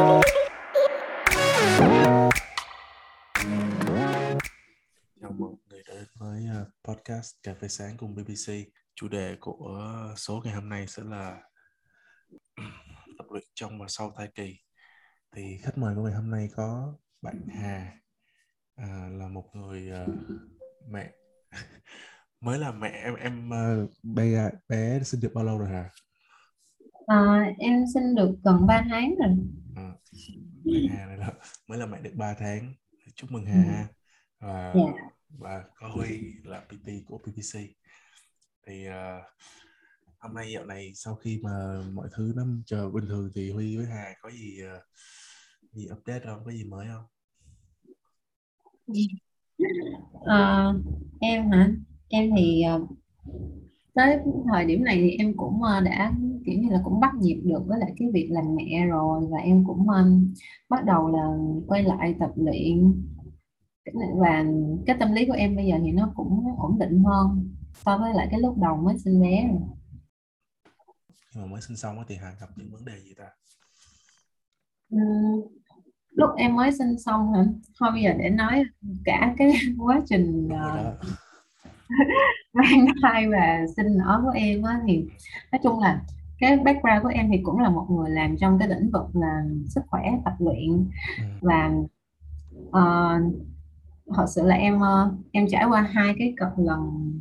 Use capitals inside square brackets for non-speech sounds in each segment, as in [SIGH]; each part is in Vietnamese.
Chào mừng mọi người đến với à, podcast Cà phê sáng cùng BBC. Chủ đề của số ngày hôm nay sẽ là tập luyện trong và sau thai kỳ. Thì khách mời của ngày hôm nay có bạn Hà à, là một người uh, mẹ [LAUGHS] mới là mẹ em em uh, bé bé sinh được bao lâu rồi hả? À, em sinh được gần 3 tháng rồi. À, bạn Hà này là mới là mẹ được 3 tháng. Chúc mừng Hà. Ừ. Và Dạ. và có Huy là PT của BBC thì uh, hôm nay dạo này sau khi mà mọi thứ nó chờ bình thường thì Huy với Hà có gì uh, gì update không có gì mới không À, em hả? Em thì tới thời điểm này thì em cũng đã kiểu như là cũng bắt nhịp được với lại cái việc làm mẹ rồi và em cũng ờ, bắt đầu là quay lại tập luyện và cái tâm lý của em bây giờ thì nó cũng ổn định hơn so với lại cái lúc đầu mới sinh bé rồi. mà mới sinh xong thì Hà gặp những vấn đề gì ta lúc em mới sinh xong hả? Thôi bây giờ để nói cả cái [LAUGHS] quá trình ờ, [LAUGHS] mang thai và sinh nở của em á thì nói chung là cái background của em thì cũng là một người làm trong cái lĩnh vực là sức khỏe tập luyện. Ừ. và ờ, thật sự là em ờ, em trải qua hai cái cặp lần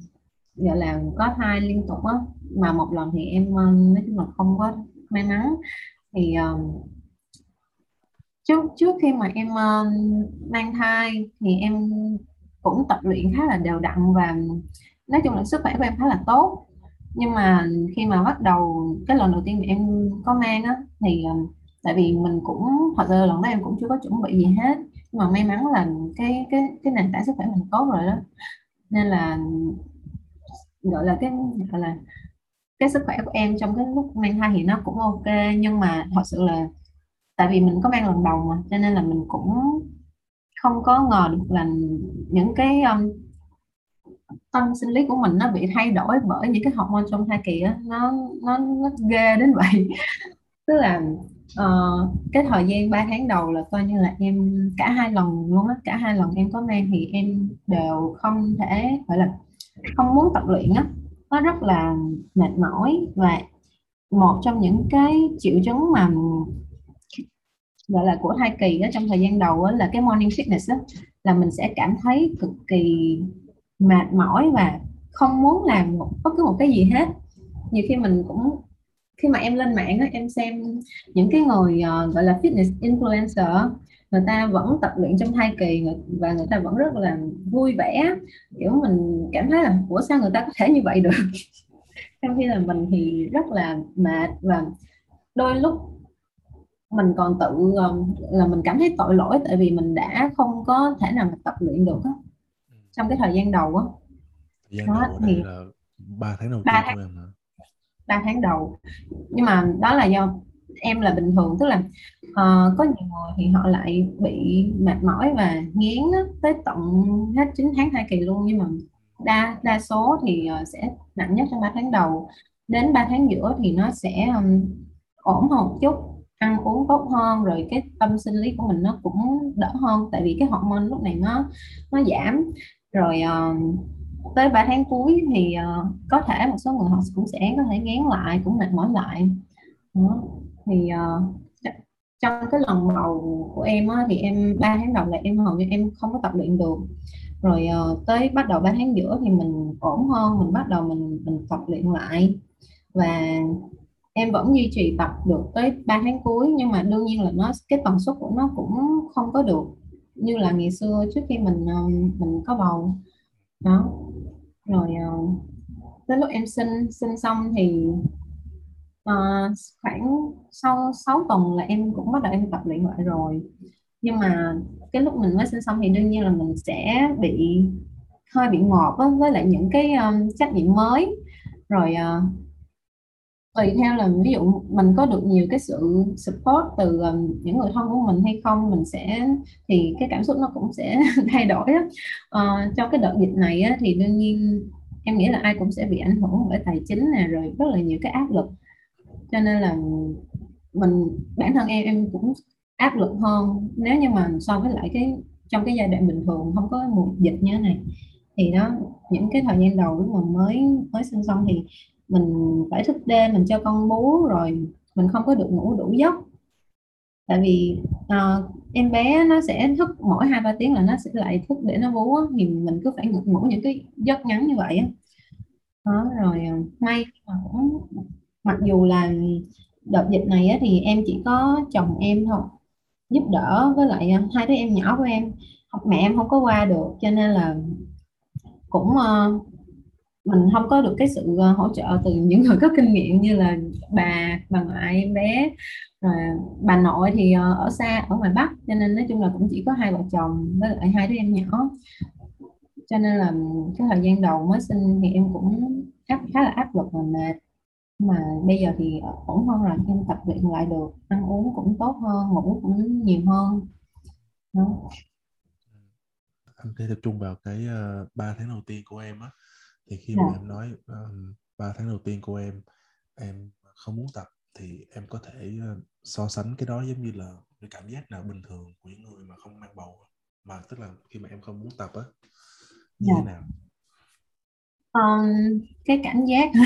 gọi là có thai liên tục á mà một lần thì em ờ, nói chung là không có may mắn. Thì ờ, trước trước khi mà em ờ, mang thai thì em cũng tập luyện khá là đều đặn và nói chung là sức khỏe của em khá là tốt nhưng mà khi mà bắt đầu cái lần đầu tiên mà em có mang á thì ờ, tại vì mình cũng thật ra lần đó em cũng chưa có chuẩn bị gì hết. Nhưng mà may mắn là cái cái cái nền tảng sức khỏe mình tốt rồi đó. Nên là gọi là cái gọi là cái sức khỏe của em trong cái lúc mang thai thì nó cũng ok. Nhưng mà thật sự là tại vì mình có mang lần đầu mà cho nên là mình cũng không có ngờ được là những cái um, tâm sinh lý của mình nó bị thay đổi bởi những cái hormone trong thai kỳ á nó nó nó ghê đến vậy. [LAUGHS] Tức là uh, cái thời gian 3 tháng đầu là coi như là em cả hai lần luôn á cả hai lần em có mang thì em đều không thể gọi là không muốn tập luyện á. Nó rất là mệt mỏi và một trong những cái triệu chứng mà gọi là của thai kỳ đó trong thời gian đầu á, là cái morning sickness đó, là mình sẽ cảm thấy cực kỳ mệt mỏi và không muốn làm một, bất cứ một cái gì hết. Nhiều khi mình cũng khi mà em lên mạng đó, em xem những cái người uh, gọi là fitness influencer người ta vẫn tập luyện trong thai kỳ và người ta vẫn rất là vui vẻ. Kiểu mình cảm thấy là của sao người ta có thể như vậy được? [LAUGHS] Trong khi là mình thì rất là mệt và đôi lúc mình còn tự ờ, là mình cảm thấy tội lỗi tại vì mình đã không có thể nào mà tập luyện được trong cái thời gian đầu á. Thời gian Đó, đầu thì- là ba tháng đầu Ba tiên tháng. của em hả? ba tháng đầu. Nhưng mà đó là do em là bình thường tức là ờ, có nhiều người thì họ lại bị mệt mỏi và nghiến tới tận hết 9 tháng thai kỳ luôn. Nhưng mà đa đa số thì ờ, sẽ nặng nhất trong 3 tháng đầu. Đến 3 tháng giữa thì nó sẽ um, ổn hơn một chút ăn uống tốt hơn rồi cái tâm sinh lý của mình nó cũng đỡ hơn. Tại vì cái hormone lúc này nó nó giảm rồi uh, tới 3 tháng cuối thì uh, có thể một số người họ cũng sẽ có thể ngán lại cũng mệt mỏi lại. Đó. thì uh, trong cái lần đầu của em á, thì em 3 tháng đầu là em hầu như em không có tập luyện được. Rồi uh, tới bắt đầu 3 tháng giữa thì mình ổn hơn mình bắt đầu mình mình tập luyện lại. Và em vẫn duy trì tập được tới 3 tháng cuối nhưng mà đương nhiên là nó cái tần suất của nó cũng không có được như là ngày xưa trước khi mình ờ, mình có bầu. Đó. Rồi ờ, tới lúc em sinh sinh xong thì ờ, khoảng sau 6 tuần là em cũng bắt đầu em tập luyện lại rồi. Nhưng mà cái lúc mình mới sinh xong thì đương nhiên là mình sẽ bị hơi bị ngọt với lại những cái um, trách nhiệm mới. Rồi uh, tùy theo là ví dụ mình có được nhiều cái sự support từ um, những người thân của mình hay không mình sẽ thì cái cảm xúc nó cũng sẽ [LAUGHS] thay đổi á. Uh, cho cái đợt dịch này á, thì đương nhiên em nghĩ là ai cũng sẽ bị ảnh hưởng bởi tài chính nè rồi rất là nhiều cái áp lực cho nên là mình bản thân em em cũng áp lực hơn nếu như mà so với lại cái trong cái giai đoạn bình thường không có mùa dịch như thế này thì đó những cái thời gian đầu lúc mà mới mới sinh xong thì mình phải thức đêm mình cho con bú rồi mình không có được ngủ đủ giấc. Tại vì uh, em bé nó sẽ thức mỗi hai ba tiếng là nó sẽ lại thức để nó bú thì mình cứ phải ngủ, ngủ những cái giấc ngắn như vậy đó rồi ờ, may mà cũng mặc dù là đợt dịch này á, thì em chỉ có chồng em thôi giúp đỡ với lại ờ, hai đứa em nhỏ của em. Học mẹ em không có qua được cho nên là cũng uh, mình không có được cái sự ờ, hỗ trợ từ những người có kinh nghiệm như là bà bà ngoại em bé rồi bà nội thì ờ, ở xa ở ngoài bắc. Cho nên nói chung là cũng chỉ có hai vợ chồng với lại hai đứa em nhỏ. Cho nên là cái thời gian đầu mới sinh thì em cũng áp khá là áp lực và mệt. Mà bây giờ thì ổn hơn rồi em tập luyện lại được ăn uống cũng tốt hơn ngủ cũng nhiều hơn. Đó. Ừ. anh thể tập trung vào cái ờ, uh, 3 tháng đầu tiên của em á thì khi mà dạ. em nói um, 3 tháng đầu tiên của em em không muốn tập thì em có thể uh, so sánh cái đó giống như là cái cảm giác nào bình thường của những người mà không mang bầu mà tức là khi mà em không muốn tập á như dạ. thế nào um, cái cảm giác [LAUGHS]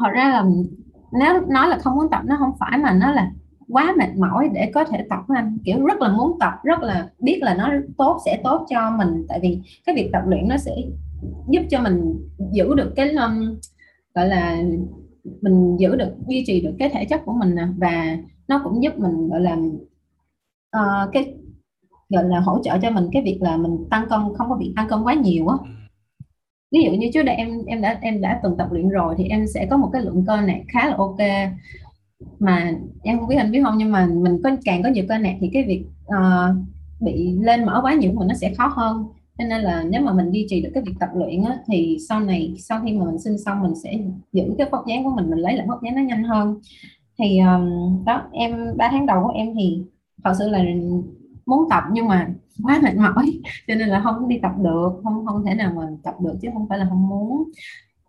thật ra là nếu nói là không muốn tập nó không phải mà nó là quá mệt mỏi để có thể tập anh. Kiểu rất là muốn tập rất là biết là nó tốt sẽ tốt cho mình. Tại vì cái việc tập luyện nó sẽ giúp cho mình giữ được cái um, gọi là mình giữ được duy trì được cái thể chất của mình nè. Và nó cũng giúp mình gọi là uh, cái gọi là hỗ trợ cho mình cái việc là mình tăng cân không có bị tăng cân quá nhiều á. Ví dụ như trước đây em em đã em đã từng tập luyện rồi thì em sẽ có một cái lượng cơ này khá là ok mà em không biết anh biết không nhưng mà mình có càng có nhiều cơ nạc thì cái việc uh, bị lên mỡ quá nhiều của mình nó sẽ khó hơn. Cho nên là nếu mà mình duy trì được cái việc tập luyện á, thì sau này sau khi mà mình sinh xong mình sẽ giữ cái vóc dáng của mình mình lấy lại vóc dáng nó nhanh hơn. Thì um, đó em 3 tháng đầu của em thì thật sự là muốn tập nhưng mà quá mệt mỏi. [LAUGHS] Cho nên là không đi tập được không không thể nào mà tập được chứ không phải là không muốn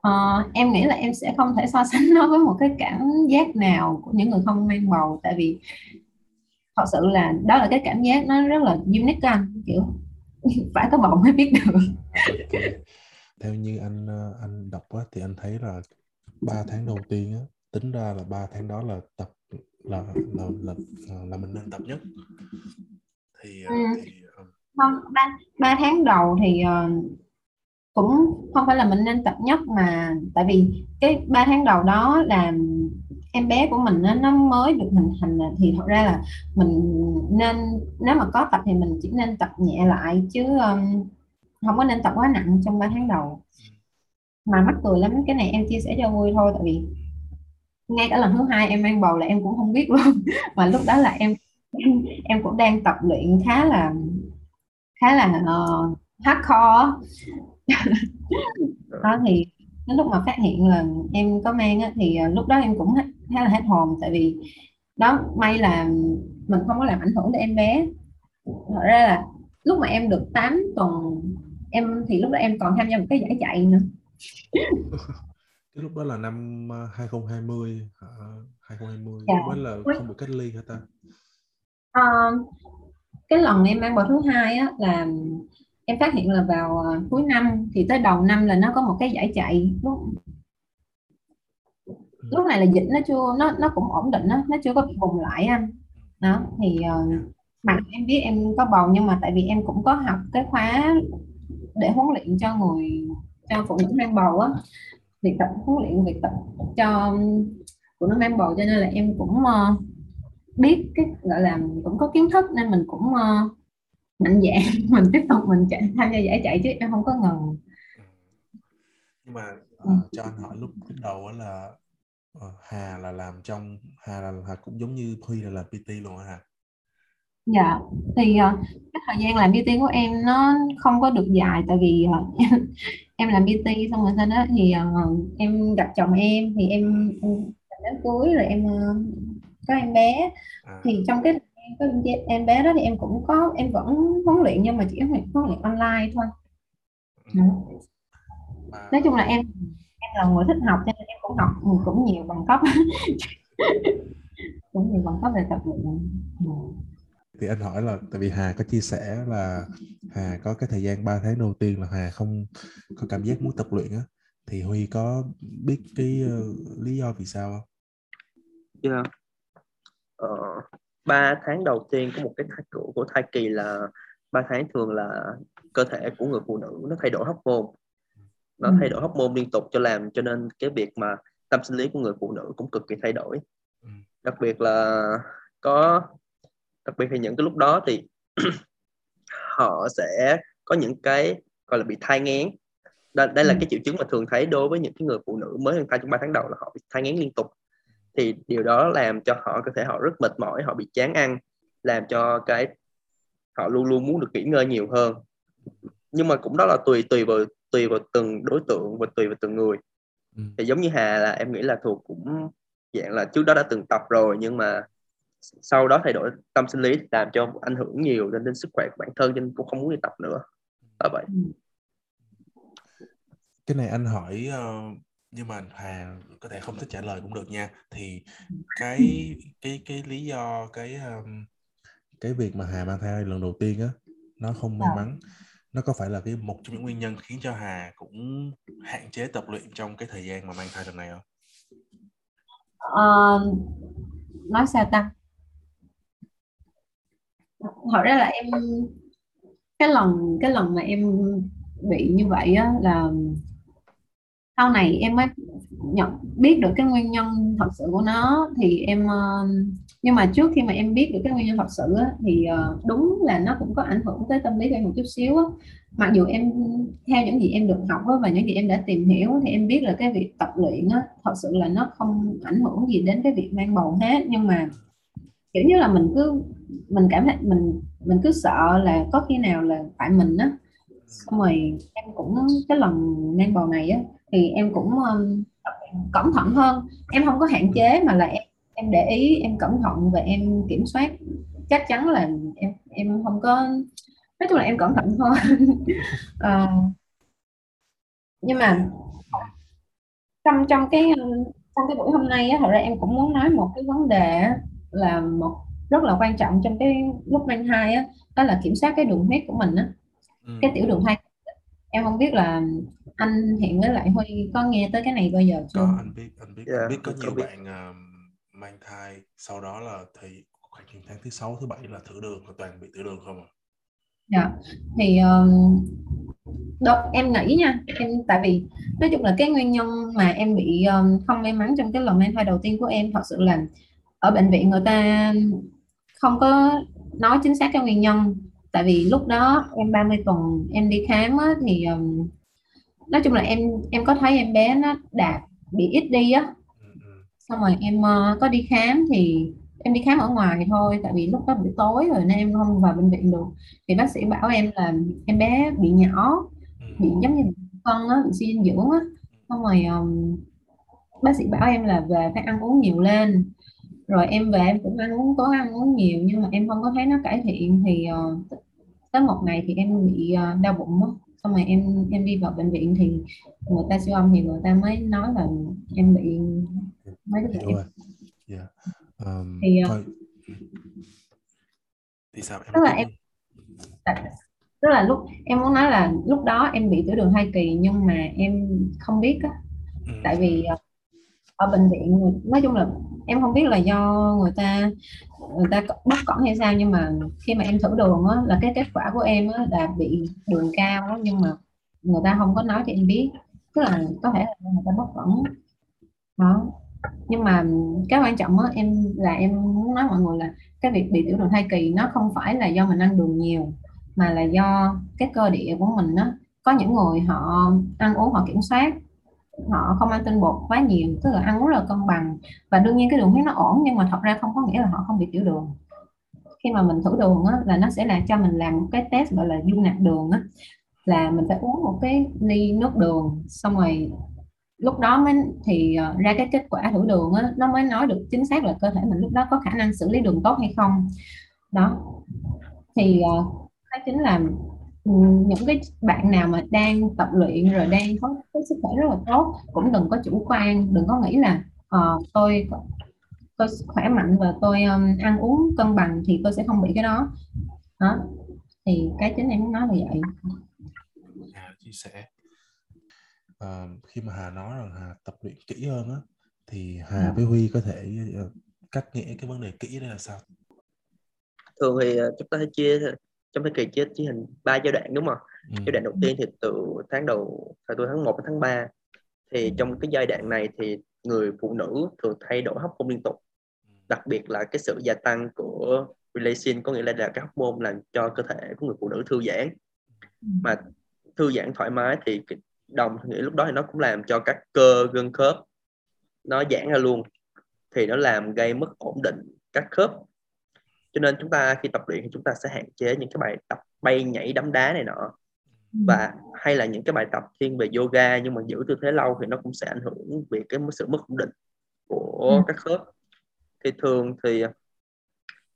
uh, em nghĩ là em sẽ không thể so [LAUGHS] sánh nó với một cái cảm giác nào của những người không mang bầu tại vì thật sự là đó là cái cảm giác nó rất là unique anh kiểu [LAUGHS] phải có bầu mới biết được [LAUGHS] theo như anh ờ, anh đọc á, thì anh thấy là 3 tháng đầu tiên á, tính ra là 3 tháng đó là tập là là là, là mình nên tập nhất thì, ừ. thì không ba, ba tháng đầu thì uh, cũng không phải là mình nên tập nhất mà tại vì cái ba tháng đầu đó là em bé của mình nó, nó mới được hình thành thì thật ra là mình nên nếu mà có tập thì mình chỉ nên tập nhẹ lại chứ um, không có nên tập quá nặng trong 3 tháng đầu. Mà mắc cười lắm cái này em chia sẻ cho vui thôi tại vì ngay cả lần thứ hai em mang bầu là em cũng không biết luôn. [LAUGHS] Mà lúc đó là em [LAUGHS] em cũng đang tập luyện khá là khá là uh, hardcore đó thì đến lúc mà phát hiện là em có mang á, thì uh, lúc đó em cũng khá là hết hồn. Tại vì đó may là mình không có làm ảnh hưởng đến em bé. Thật ra là lúc mà em được 8 tuần em thì lúc đó em còn tham gia một cái giải chạy nữa. [LAUGHS] Cái lúc đó là năm 2020 2020 dạ. lúc đó là không được cách ly hả ta? Uh, cái lần em mang bầu thứ hai á là em phát hiện là vào uh, cuối năm thì tới đầu năm là nó có một cái giải chạy lúc ừ. lúc này là dịch nó chưa nó nó cũng ổn định đó, nó chưa có bị bùng lại anh đó thì uh, mặc em biết em có bầu nhưng mà tại vì em cũng có học cái khóa để huấn luyện cho người cho phụ nữ mang bầu á. Việc tập huấn luyện việc tập cho phụ nữ mang bầu cho nên là em cũng uh, biết cái gọi là cũng có kiến thức nên mình cũng uh, mạnh dạn. [LAUGHS] Mình tiếp tục mình chạy tham gia giải chạy chứ em không có ngần nhưng mà uh, cho anh hỏi lúc lúc đầu là uh, Hà là làm trong Hà là Hà cũng giống như Huy là làm PT luôn hả dạ thì uh, cái thời gian làm PT của em nó không có được dài tại vì uh, [LAUGHS] em làm PT xong rồi sau đó thì uh, em gặp chồng em thì em, em đến cuối rồi em uh, có em bé. À. thì trong cái em bé đó thì em cũng có em vẫn huấn luyện nhưng mà chỉ huấn luyện online thôi ừ. nói chung là em em là người thích học cho nên em cũng học cũng nhiều bằng cấp [LAUGHS] cũng thì vẫn có về tập luyện ừ. thì anh hỏi là tại vì Hà có chia sẻ là Hà có cái thời gian 3 tháng đầu tiên là Hà không có cảm giác muốn tập luyện á thì Huy có biết cái uh, lý do vì sao không? Yeah. Ờ, 3 tháng đầu tiên của một cái thai của, của thai kỳ là 3 tháng thường là cơ thể của người phụ nữ nó thay đổi hormone. Nó thay đổi hormone liên tục cho làm cho nên cái việc mà tâm sinh lý của người phụ nữ cũng cực kỳ thay đổi. Đặc biệt là có đặc biệt thì những cái lúc đó thì [CLEARS THROAT] họ sẽ có những cái gọi là bị thai ngén. Đây, đây là cái triệu chứng mà thường thấy đối với những cái người phụ nữ mới mang thai trong 3 tháng đầu là họ bị thai ngén liên tục thì điều đó làm cho họ có thể họ rất mệt mỏi họ bị chán ăn làm cho cái họ luôn luôn muốn được nghỉ ngơi nhiều hơn nhưng mà cũng đó là tùy tùy vào tùy vào từng đối tượng và tùy vào từng người ừ. thì giống như Hà là em nghĩ là thuộc cũng dạng là trước đó đã từng tập rồi nhưng mà sau đó thay đổi tâm sinh lý làm cho ảnh hưởng nhiều đến, đến sức khỏe của bản thân nên cũng không muốn đi tập nữa là vậy ừ. cái này anh hỏi uh, nhưng mà Hà có thể không thích trả lời cũng được nha thì cái cái cái lý do cái um, cái việc mà Hà mang thai lần đầu tiên á nó không may dạ. mắn nó có phải là cái một trong những nguyên nhân khiến cho Hà cũng hạn chế tập luyện trong cái thời gian mà mang thai lần này không? Uh, nói sao ta? Thật ra là em cái lần cái lần mà em bị như vậy á là sau này em mới nhận biết được cái nguyên nhân thật sự của nó thì em ờ, nhưng mà trước khi mà em biết được cái nguyên nhân thật sự á, thì ờ, đúng là nó cũng có ảnh hưởng tới tâm lý của em một chút xíu á. mặc dù em theo những gì em được học á, và những gì em đã tìm hiểu thì em biết là cái việc tập luyện á, thật sự là nó không ảnh hưởng gì đến cái việc mang bầu hết nhưng mà kiểu như là mình cứ mình cảm thấy mình mình cứ sợ là có khi nào là tại mình á xong rồi em cũng cái lần mang bầu này á thì em cũng um, cẩn thận hơn. Em không có hạn chế mà là em em để ý em cẩn thận và em kiểm soát. Chắc chắn là em em không có nói chung là em cẩn thận thôi. Uh, [LAUGHS] nhưng mà trong trong cái trong cái buổi hôm nay á, thật ra em cũng muốn nói một cái vấn đề là một rất là quan trọng trong cái lúc mang thai á đó là kiểm soát cái đường huyết của mình á ừ. cái tiểu đường thai em không biết là anh hiện với lại huy có nghe tới cái này bao giờ chưa có anh biết anh biết yeah, anh biết có nhiều biết. bạn uh, mang thai sau đó là thì khoảng tháng thứ sáu thứ bảy là thử đường là toàn bị tiểu đường không à dạ thì um, đó, em nghĩ nha em tại vì nói chung là cái nguyên nhân mà em bị um, không may mắn trong cái lần mang thai đầu tiên của em thật sự là ở bệnh viện người ta không có nói chính xác cái nguyên nhân tại vì lúc đó em 30 tuần em đi khám á, thì um, nói chung là em em có thấy em bé nó đạt bị ít đi á ừ, ừ. xong rồi em uh, có đi khám thì em đi khám ở ngoài thôi tại vì lúc đó buổi tối rồi nên em không vào bệnh viện được thì bác sĩ bảo em là em bé bị nhỏ ừ. bị giống như phân á bị suy dinh dưỡng á xong rồi um, bác sĩ bảo em là về phải ăn uống nhiều lên rồi em về em cũng ăn uống cố ăn uống nhiều nhưng mà em không có thấy nó cải thiện thì uh, tới một ngày thì em bị uh, đau bụng á. Xong rồi em em đi vào bệnh viện thì người ta siêu âm thì người ta mới nói là em bị mấy cái em... yeah. um, thì uh, thì sao? Em tức là em tức là lúc em muốn nói là lúc đó em bị tiểu đường hai kỳ nhưng mà em không biết á. Ừ. tại vì uh, ở bệnh viện nói chung là em không biết là do người ta người ta bất cẩn hay sao nhưng mà khi mà em thử đường á là cái kết quả của em á là bị đường cao đó, nhưng mà người ta không có nói cho em biết. Tức là có thể là người ta bất cẩn đó. Nhưng mà cái quan trọng á em là em muốn nói mọi người là cái việc bị tiểu đường thai kỳ nó không phải là do mình ăn đường nhiều mà là do cái cơ địa của mình á. Có những người họ ăn uống họ kiểm soát họ không ăn tinh bột quá nhiều tức là ăn rất là cân bằng. Và đương nhiên cái đường huyết nó ổn nhưng mà thật ra không có nghĩa là họ không bị tiểu đường. Khi mà mình thử đường á, là nó sẽ là cho mình làm một cái test gọi là dung nạp đường á, là mình phải uống một cái ly nước đường xong rồi lúc đó mới thì ờ, ra cái kết quả thử đường á, nó mới nói được chính xác là cơ thể mình lúc đó có khả năng xử lý đường tốt hay không. Đó. Thì ờ, cái chính là những cái bạn nào mà đang tập luyện rồi đang có cái sức khỏe rất là tốt cũng đừng có chủ quan đừng có nghĩ là uh, tôi tôi khỏe mạnh và tôi um, ăn uống cân bằng thì tôi sẽ không bị cái đó. Đó thì cái chính em muốn nói là vậy. Hà chia sẻ. À, khi mà Hà nói rằng Hà tập luyện kỹ hơn á thì Hà Ừ. với Huy có thể ờ, cắt nghĩa cái vấn đề kỹ đó là sao? Thường thì chúng ta sẽ chia trong thời kỳ chia chia thành ba giai đoạn đúng không? Ừ. giai đoạn đầu tiên thì từ tháng đầu từ tháng 1 đến tháng 3 thì trong cái giai đoạn này thì người phụ nữ thường thay đổi hormone liên tục. Đặc biệt là cái sự gia tăng của relation có nghĩa là, là cái hormone làm cho cơ thể của người phụ nữ thư giãn. Mà thư giãn thoải mái thì đồng nghĩa lúc đó thì nó cũng làm cho các cơ gân khớp nó giãn ra luôn. Thì nó làm gây mất ổn định các khớp cho nên chúng ta khi tập luyện thì chúng ta sẽ hạn chế những cái bài tập bay nhảy đấm đá này nọ. Và hay là những cái bài tập thiên về yoga nhưng mà giữ tư thế lâu thì nó cũng sẽ ảnh hưởng về cái sự mất ổn định của Ừ. các khớp. Thì thường thì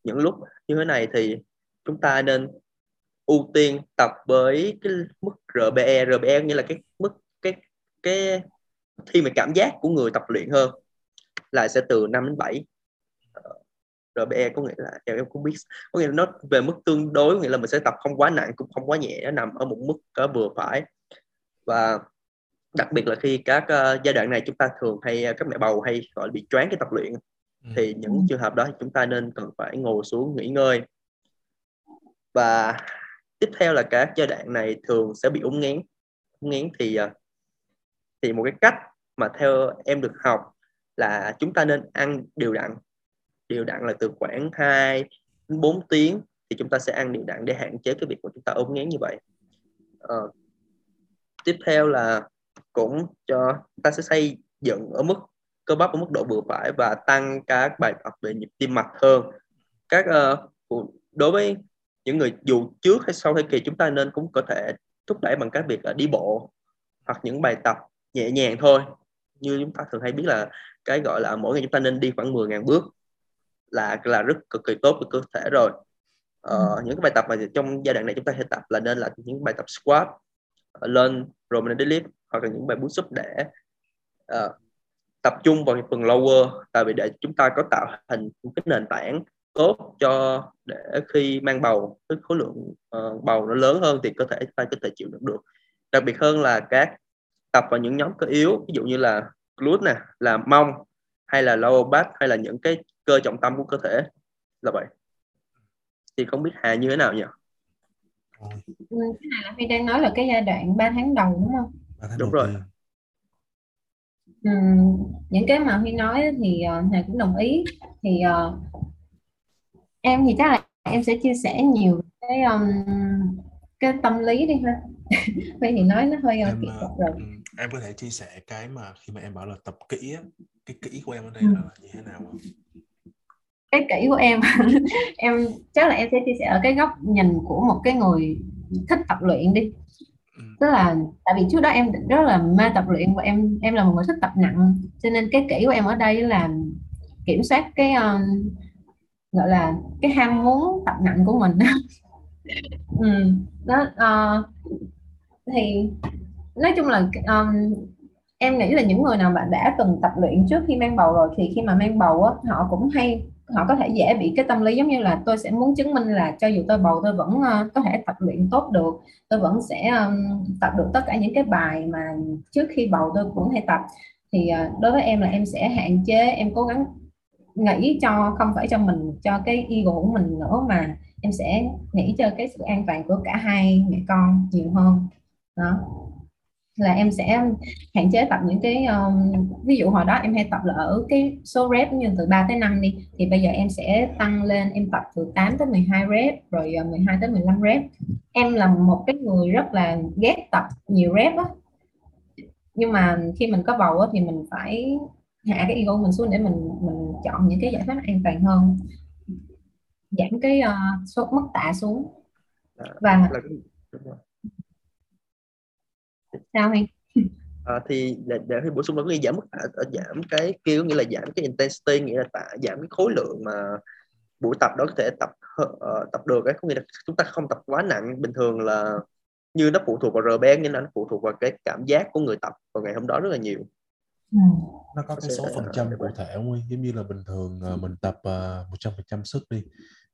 những lúc như thế này thì chúng ta nên ưu tiên tập với cái mức RPE RPE nghĩa là cái mức cái cái thi về cảm giác của người tập luyện hơn là sẽ từ 5 đến 7 Ờ, RPE có nghĩa là em em cũng biết có nghĩa là nó về mức tương đối có nghĩa là mình sẽ tập không quá nặng cũng không quá nhẹ nó nằm ở một mức cỡ vừa phải. Và đặc biệt là khi các ờ, giai đoạn này chúng ta thường hay các mẹ bầu hay gọi là bị choáng cái tập luyện Ừ. thì những trường hợp đó thì chúng ta nên cần phải ngồi xuống nghỉ ngơi. Và tiếp theo là các giai đoạn này thường sẽ bị úng nghén. Úng nghén thì ờ, thì một cái cách mà theo em được học là chúng ta nên ăn đều đặn đều đặn là từ khoảng 2 đến 4 tiếng thì chúng ta sẽ ăn đều đặn để hạn chế cái việc của chúng ta ốm ngán như vậy. À, tiếp theo là cũng cho ta sẽ xây dựng ở mức cơ bắp ở mức độ vừa phải và tăng các bài tập về nhịp tim mạch hơn. Các uh, đối với những người dù trước hay sau thời kỳ chúng ta nên cũng có thể thúc đẩy bằng các việc là đi bộ hoặc những bài tập nhẹ nhàng thôi. Như chúng ta thường hay biết là cái gọi là mỗi ngày chúng ta nên đi khoảng 10.000 bước là là rất cực kỳ tốt cho cơ thể rồi. Ờ, những cái bài tập mà trong giai đoạn này chúng ta sẽ tập là nên là những bài tập squat ờ, lên Roman deadlift hoặc là những bài push up để ờ, tập trung vào phần lower. Tại vì để chúng ta có tạo thành một cái nền tảng tốt cho để khi mang bầu với khối lượng ờ, bầu nó lớn hơn thì cơ thể ta có thể chịu đựng được. Đặc biệt hơn là các tập vào những nhóm cơ yếu ví dụ như là glute nè là mông hay là lower back hay là những cái cơ trọng tâm của cơ thể là vậy thì không biết Hà như thế nào nhỉ Ừ, cái này là Huy đang nói là cái giai đoạn 3 tháng đầu đúng không? tháng Đúng rồi. Ừ, những cái mà Huy nói thì uh, Hà cũng đồng ý thì ờ, em thì chắc là em sẽ chia sẻ nhiều cái um, cái tâm lý đi ha [LAUGHS] Huy thì nói nó hơi uh, em kỹ ờ, thuật rồi em có thể chia sẻ cái mà khi mà em bảo là tập kỹ á cái kỹ của em ở đây Ừ. là như thế nào không? Cái kỹ của em [LAUGHS] em chắc là em sẽ chia sẻ ở cái góc nhìn của một cái người thích tập luyện đi Ừ. tức là tại vì trước đó em rất là mê tập luyện và em em là một người thích tập nặng cho nên cái kỹ của em ở đây là kiểm soát cái um, gọi là cái ham muốn tập nặng của mình [LAUGHS] ừ. đó ờ, thì nói chung là um, em nghĩ là những người nào mà đã từng tập luyện trước khi mang bầu rồi thì khi mà mang bầu á họ cũng hay họ có thể dễ bị cái tâm lý giống như là tôi sẽ muốn chứng minh là cho dù tôi bầu tôi vẫn ờ, có thể tập luyện tốt được. Tôi vẫn sẽ um, tập được tất cả những cái bài mà trước khi bầu tôi cũng hay tập. Thì ờ, đối với em là em sẽ hạn chế em cố gắng nghĩ cho không phải cho mình cho cái ego của mình nữa mà em sẽ nghĩ cho cái sự an toàn của cả hai mẹ con nhiều hơn. Đó là em sẽ hạn chế tập những cái um, ví dụ hồi đó em hay tập là ở cái số rep như từ 3 tới 5 đi thì bây giờ em sẽ tăng lên em tập từ 8 tới 12 rep rồi uh, 12 tới 15 rep. Em là một cái người rất là ghét tập nhiều rep á. Nhưng mà khi mình có bầu á, thì mình phải hạ cái ego mình xuống để mình mình chọn những cái giải pháp an toàn hơn. Giảm cái uh, số mức tạ xuống. À, và là đúng rồi. Sao Huy? À, thì để, để thì bổ sung có nghĩa giảm mức tạ ở giảm cái kêu nghĩa là giảm cái intensity nghĩa là tạ giảm cái khối lượng mà buổi tập đó có thể tập ờ, tập được ấy có nghĩa là chúng ta không tập quá nặng bình thường là như nó phụ thuộc vào RPE nhưng nó phụ thuộc vào cái cảm giác của người tập vào ngày hôm đó rất là nhiều ừ. nó có cái số phần trăm cụ thể không Huy? giống như là bình thường uh, mình tập một trăm phần trăm sức đi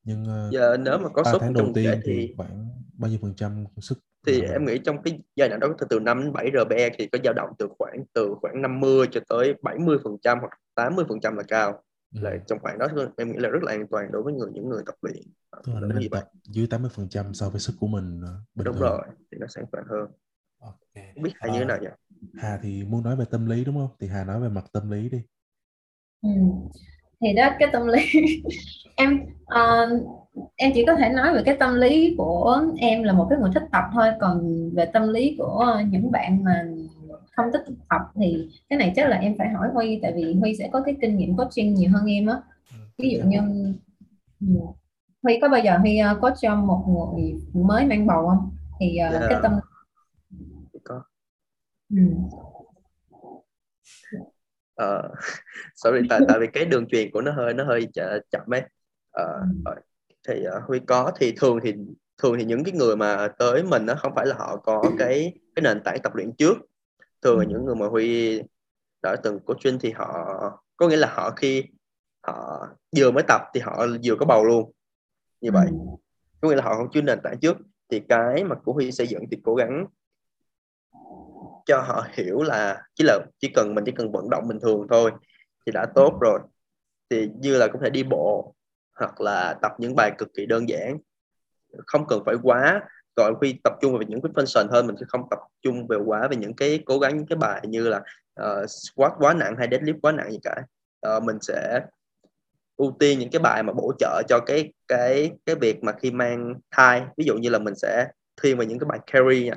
nhưng uh, giờ nếu mà có số tháng đầu tiên thì... thì khoảng bao nhiêu phần trăm sức thì uh, em nghĩ trong cái giai đoạn đó từ từ 5 đến 7 RPE thì có dao động từ khoảng từ khoảng 50 cho tới 70 phần trăm hoặc 80 phần trăm là cao. Ừ. là trong khoảng đó em nghĩ là rất là an toàn đối với người những người tập luyện. Tức là nên tập dưới 80 phần trăm so với sức của mình bình đúng thường. rồi thì nó sẽ an toàn hơn. Okay. không biết Hà à, như thế nào nhỉ? Hà thì muốn nói về tâm lý đúng không? Thì Hà nói về mặt tâm lý đi. Ừ. thì đó cái tâm lý. [LAUGHS] Em uh, em chỉ có thể nói về cái tâm lý của em là một cái người thích tập thôi. Còn về tâm lý của những bạn mà không thích tập thì cái này chắc là em phải hỏi Huy. Tại vì Huy sẽ có cái kinh nghiệm coaching nhiều hơn em á. Ừ, ví dụ như ừ, Huy có bao giờ Huy uh, coach cho một người mới mang bầu không? Thì uh, yeah. cái tâm có. Ừ. uh, [LAUGHS] sorry tại tại vì cái đường truyền của nó hơi nó hơi chậm ấy. Uh, thì uh, huy có thì thường thì thường thì những cái người mà tới mình nó không phải là họ có cái cái nền tảng tập luyện trước. Thường là những người mà huy đã từng coaching thì họ có nghĩa là họ khi họ vừa mới tập thì họ vừa có bầu luôn. Như vậy. Có nghĩa là họ không chưa nền tảng trước. Thì cái mà của huy xây dựng thì cố gắng cho họ hiểu là chỉ là chỉ cần mình chỉ cần vận động bình thường thôi thì đã tốt rồi. Thì như là cũng thể đi bộ hoặc là tập những bài cực kỳ đơn giản. Không cần phải quá gọi khi tập trung vào những cái function hơn mình sẽ không tập trung về quá về những cái cố gắng những cái bài như là uh, squat quá nặng hay deadlift quá nặng gì cả. Uh, mình sẽ ưu tiên những cái bài mà bổ trợ cho cái cái cái việc mà khi mang thai. Ví dụ như là mình sẽ thiên vào những cái bài carry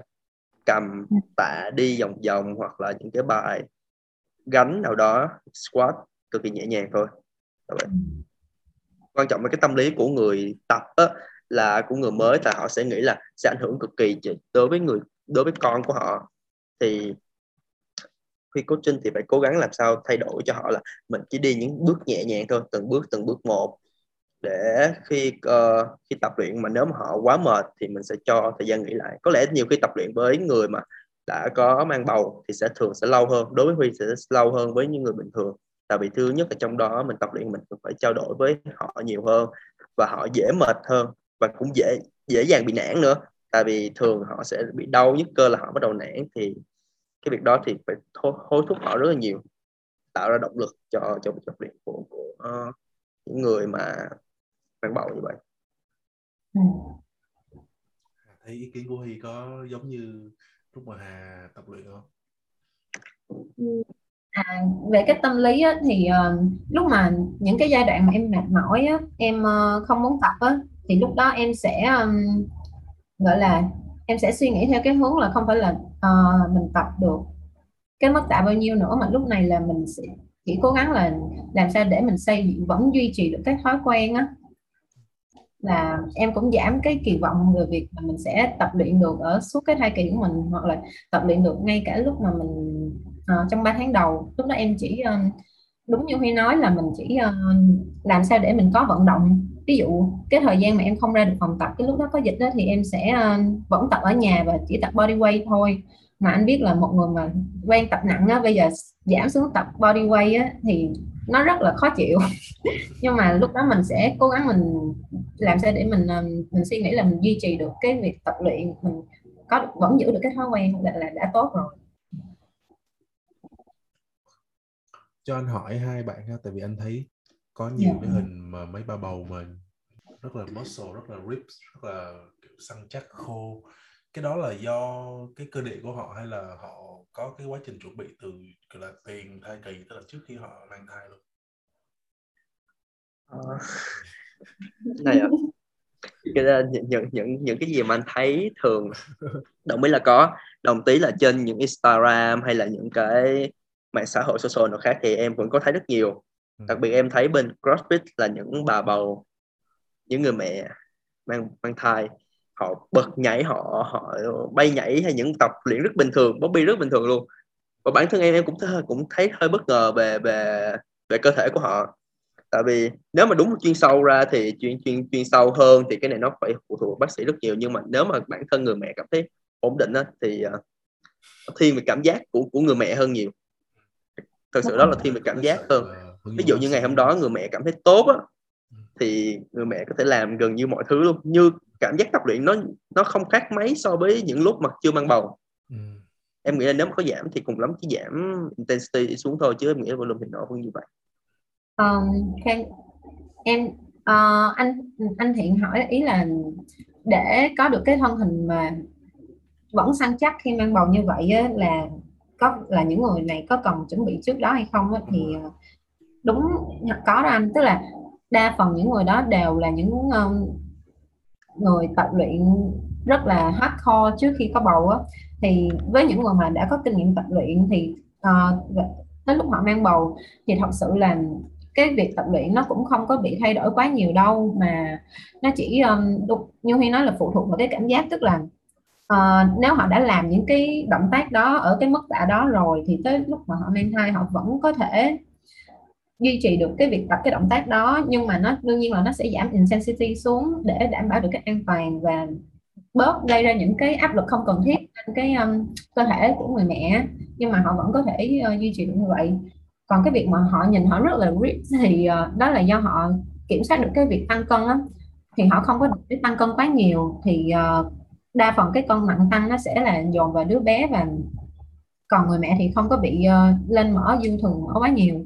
cầm tạ đi vòng vòng hoặc là những cái bài gánh nào đó squat cực kỳ nhẹ nhàng thôi. Ừ. quan trọng là cái tâm lý của người tập á, là của người mới là họ sẽ nghĩ là sẽ ảnh hưởng cực kỳ đối với người đối với con của họ thì khi coaching thì phải cố gắng làm sao thay đổi cho họ là mình chỉ đi những bước nhẹ nhàng thôi từng bước từng bước một để khi uh, khi tập luyện mà nếu mà họ quá mệt thì mình sẽ cho thời gian nghỉ lại. Có lẽ nhiều khi tập luyện với người mà đã có mang bầu thì sẽ thường sẽ lâu hơn đối với Huy sẽ lâu hơn với những người bình thường. Tại vì thứ nhất là trong đó mình tập luyện mình phải trao đổi với họ nhiều hơn và họ dễ mệt hơn và cũng dễ dễ dàng bị nản nữa. Tại vì thường họ sẽ bị đau nhất cơ là họ bắt đầu nản thì cái việc đó thì phải hối thúc họ rất là nhiều tạo ra động lực cho cho việc tập luyện của, của uh, những người mà mang bầu như vậy ừ. thấy ý kiến của Huy có giống như lúc mà Hà tập luyện không? À, về cái tâm lý á, thì uh, lúc mà những cái giai đoạn mà em mệt mỏi á, em uh, không muốn tập á, thì lúc đó em sẽ um, gọi là em sẽ suy nghĩ theo cái hướng là không phải là uh, mình tập được cái mức tạ bao nhiêu nữa mà lúc này là mình sẽ chỉ cố gắng là làm sao để mình xây dựng vẫn duy trì được cái thói quen á là em cũng giảm cái kỳ vọng về việc mà mình sẽ tập luyện được ở suốt cái thai kỳ của mình hoặc là tập luyện được ngay cả lúc mà mình uh, trong 3 tháng đầu. Lúc đó em chỉ uh, đúng như Huy nói là mình chỉ uh, làm sao để mình có vận động. Ví dụ cái thời gian mà em không ra được phòng tập cái lúc đó có dịch đó thì em sẽ uh, vẫn tập ở nhà và chỉ tập body weight thôi. Mà anh biết là một người mà quen tập nặng á bây giờ giảm xuống tập body weight á thì nó rất là khó chịu [LAUGHS] nhưng mà lúc đó mình sẽ cố gắng mình làm sao để mình mình suy nghĩ là mình duy trì được cái việc tập luyện mình có vẫn giữ được cái thói quen là, là đã tốt rồi cho anh hỏi hai bạn ha tại vì anh thấy có nhiều yeah. Dạ. cái hình mà mấy ba bầu mà rất là muscle rất là ribs rất là kiểu săn chắc khô cái đó là do cái cơ địa của họ hay là họ có cái quá trình chuẩn bị từ là tiền thai kỳ tức là trước khi họ mang thai luôn? À, [LAUGHS] này à cái đó, những, những những cái gì mà anh thấy thường [LAUGHS] đồng ý là có đồng tí là trên những Instagram hay là những cái mạng xã hội social nào khác thì em vẫn có thấy rất nhiều. Ừ. đặc biệt em thấy bên CrossFit là những bà bầu những người mẹ mang mang thai họ bật nhảy họ họ bay nhảy hay những tập luyện rất bình thường bobby rất bình thường luôn. Và bản thân em em cũng thấy cũng thấy hơi bất ngờ về về về cơ thể của họ. Tại vì nếu mà đúng chuyên sâu ra thì chuyên chuyên chuyên sâu hơn thì cái này nó phải phụ thuộc bác sĩ rất nhiều. Nhưng mà nếu mà bản thân người mẹ cảm thấy ổn định á, thì uh, thiên về cảm giác của của người mẹ hơn nhiều. Thật sự đó là thiên về cảm giác hơn. Ví dụ như ngày hôm đó người mẹ cảm thấy tốt á thì người mẹ có thể làm gần như mọi thứ luôn. Như cảm giác tập luyện nó nó không khác mấy so với những lúc mà chưa mang bầu. Ừ. em nghĩ là nếu mà có giảm thì cùng lắm chỉ giảm intensity xuống thôi chứ em nghĩ là volume thì nó vẫn như vậy. Um, em uh, anh anh thiện hỏi ý là để có được cái thân hình mà vẫn săn chắc khi mang bầu như vậy á, là có là những người này có cần chuẩn bị trước đó hay không á, thì ờ, đúng có đó anh. Tức là đa phần những người đó đều là những um, người tập luyện rất là hardcore trước khi có bầu á. Thì với những người mà đã có kinh nghiệm tập luyện thì uh, tới lúc họ mang bầu thì thật sự là cái việc tập luyện nó cũng không có bị thay đổi quá nhiều đâu mà nó chỉ um, như Huy nói là phụ thuộc vào cái cảm giác tức là uh, nếu họ đã làm những cái động tác đó ở cái mức tạ đó rồi thì tới lúc mà họ mang thai họ vẫn có thể duy trì được cái việc tập cái động tác đó nhưng mà nó đương nhiên là nó sẽ giảm intensity xuống để đảm bảo được cái an toàn và bớt gây ra những cái áp lực không cần thiết trên cái um, cơ thể của người mẹ nhưng mà họ vẫn có thể uh, duy trì được như vậy. Còn cái việc mà họ nhìn họ rất là rich thì uh, đó là do họ kiểm soát được cái việc tăng cân á. Thì họ không có được tăng cân quá nhiều thì uh, đa phần cái cân nặng tăng nó sẽ là dồn vào đứa bé và còn người mẹ thì không có bị uh, lên mỡ dư thường mỡ quá nhiều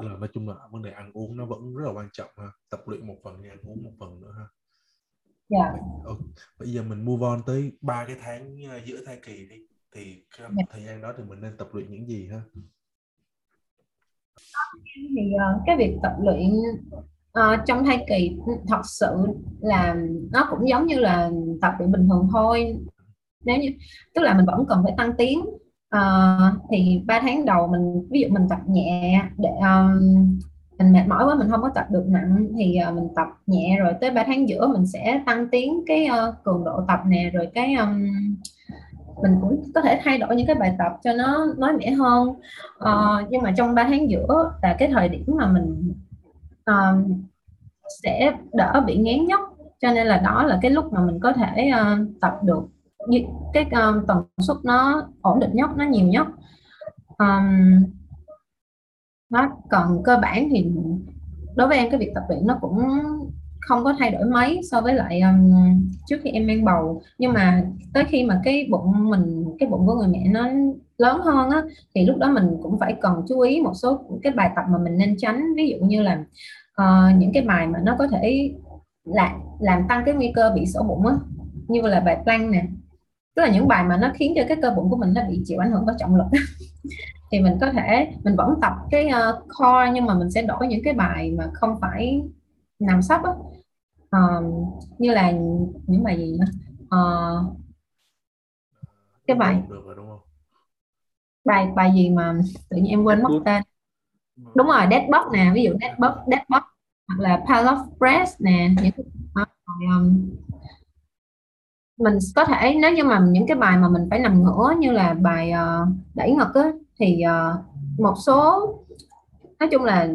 là nói chung là vấn đề ăn uống nó vẫn rất là quan trọng ha tập luyện một phần thì ăn uống một phần nữa ha dạ yeah. bây giờ mình move on tới ba cái tháng ờ, giữa thai kỳ đi thì trong yeah. thời gian đó thì mình nên tập luyện những gì ha thì uh, cái việc tập luyện uh, trong thai kỳ thật sự là nó cũng giống như là tập luyện bình thường thôi nếu như tức là mình vẫn cần phải tăng tiến uh, thì ba tháng đầu mình ví dụ mình tập nhẹ để um, mình mệt mỏi quá mình không có tập được nặng thì uh, mình tập nhẹ rồi tới 3 tháng giữa mình sẽ tăng tiến cái uh, cường độ tập nè rồi cái um, mình cũng có thể thay đổi những cái bài tập cho nó nói mẻ hơn. Uh, nhưng mà trong 3 tháng giữa là cái thời điểm mà mình uh, sẽ đỡ bị ngán nhất cho nên là đó là cái lúc mà mình có thể uh, tập được cái um, tần suất nó ổn định nhất nó nhiều nhất. Um, nó còn cơ bản thì đối với em cái việc tập luyện nó cũng không có thay đổi mấy so với lại um, trước khi em mang bầu. Nhưng mà tới khi mà cái bụng mình cái bụng của người mẹ nó lớn hơn á thì lúc đó mình cũng phải cần chú ý một số cái bài tập mà mình nên tránh. Ví dụ như là uh, những cái bài mà nó có thể là làm tăng cái nguy cơ bị sổ bụng á. Như là bài plank nè tức là những bài mà nó khiến cho cái cơ bụng của mình nó bị chịu ảnh hưởng bởi trọng lực [LAUGHS] thì mình có thể mình vẫn tập cái uh, core nhưng mà mình sẽ đổi những cái bài mà không phải nằm sấp á. Uh, như là những bài gì nữa uh, cái bài bài bài gì mà tự nhiên em quên mất tên đúng rồi dead box nè ví dụ dead box dead box hoặc là pile of press nè những cái um, mình có thể nếu như mà những cái bài mà mình phải nằm ngửa như là bài uh, đẩy ngực á, thì uh, một số nói chung là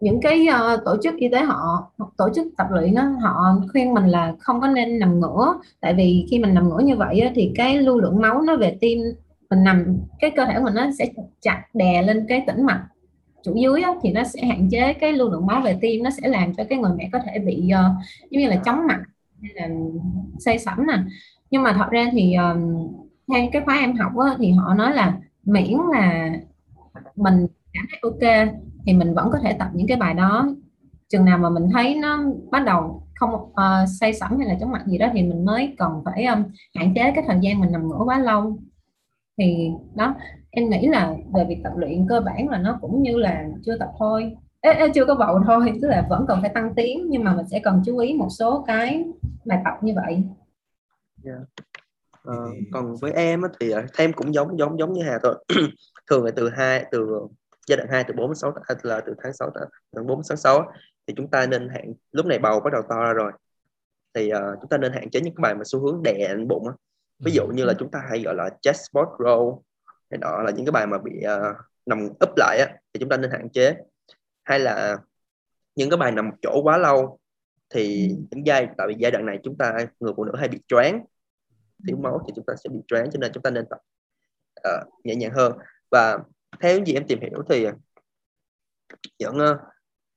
những cái uh, tổ chức y tế họ tổ chức tập luyện đó, họ khuyên mình là không có nên nằm ngửa. Tại vì khi mình nằm ngửa như vậy á, thì cái lưu lượng máu nó về tim mình nằm cái cơ thể mình nó sẽ chặt đè lên cái tĩnh mạch chủ dưới á, thì nó sẽ hạn chế cái lưu lượng máu về tim nó sẽ làm cho cái người mẹ có thể bị uh, giống như là chóng mặt hay là xây sẩm nè. Nhưng mà thật ra thì um, theo cái khóa em học á, thì họ nói là miễn là mình cảm thấy ok thì mình vẫn có thể tập những cái bài đó. Chừng nào mà mình thấy nó bắt đầu không uh, say sẩm hay là chóng mặt gì đó thì mình mới cần phải um, hạn chế cái thời gian mình nằm ngửa quá lâu. Thì đó em nghĩ là về việc tập luyện cơ bản là nó cũng như là chưa tập thôi ê, ê, chưa có bầu thôi tức là vẫn còn phải tăng tiến nhưng mà mình sẽ cần chú ý một số cái bài tập như vậy. Yeah. à, còn với em thì em thêm cũng giống giống giống như Hà thôi. [CLEARS THROAT] Thường là từ hai từ giai đoạn 2 từ 4 đến 6 à, là từ tháng 6 tháng 4 tháng 6 thì chúng ta nên hạn lúc này bầu bắt đầu to ra rồi. Thì uh, chúng ta nên hạn chế những cái bài mà xu hướng đè lên bụng á. Ví dụ như là chúng ta hay gọi là chest spot row hay đó là những cái bài mà bị uh, nằm úp lại á thì chúng ta nên hạn chế hay là những cái bài nằm một chỗ quá lâu thì ừ. những giai tại vì giai đoạn này chúng ta người phụ nữ hay bị choáng thiếu máu thì chúng ta sẽ bị choáng cho nên chúng ta nên tập uh, nhẹ nhàng hơn. Và theo những gì em tìm hiểu thì những uh,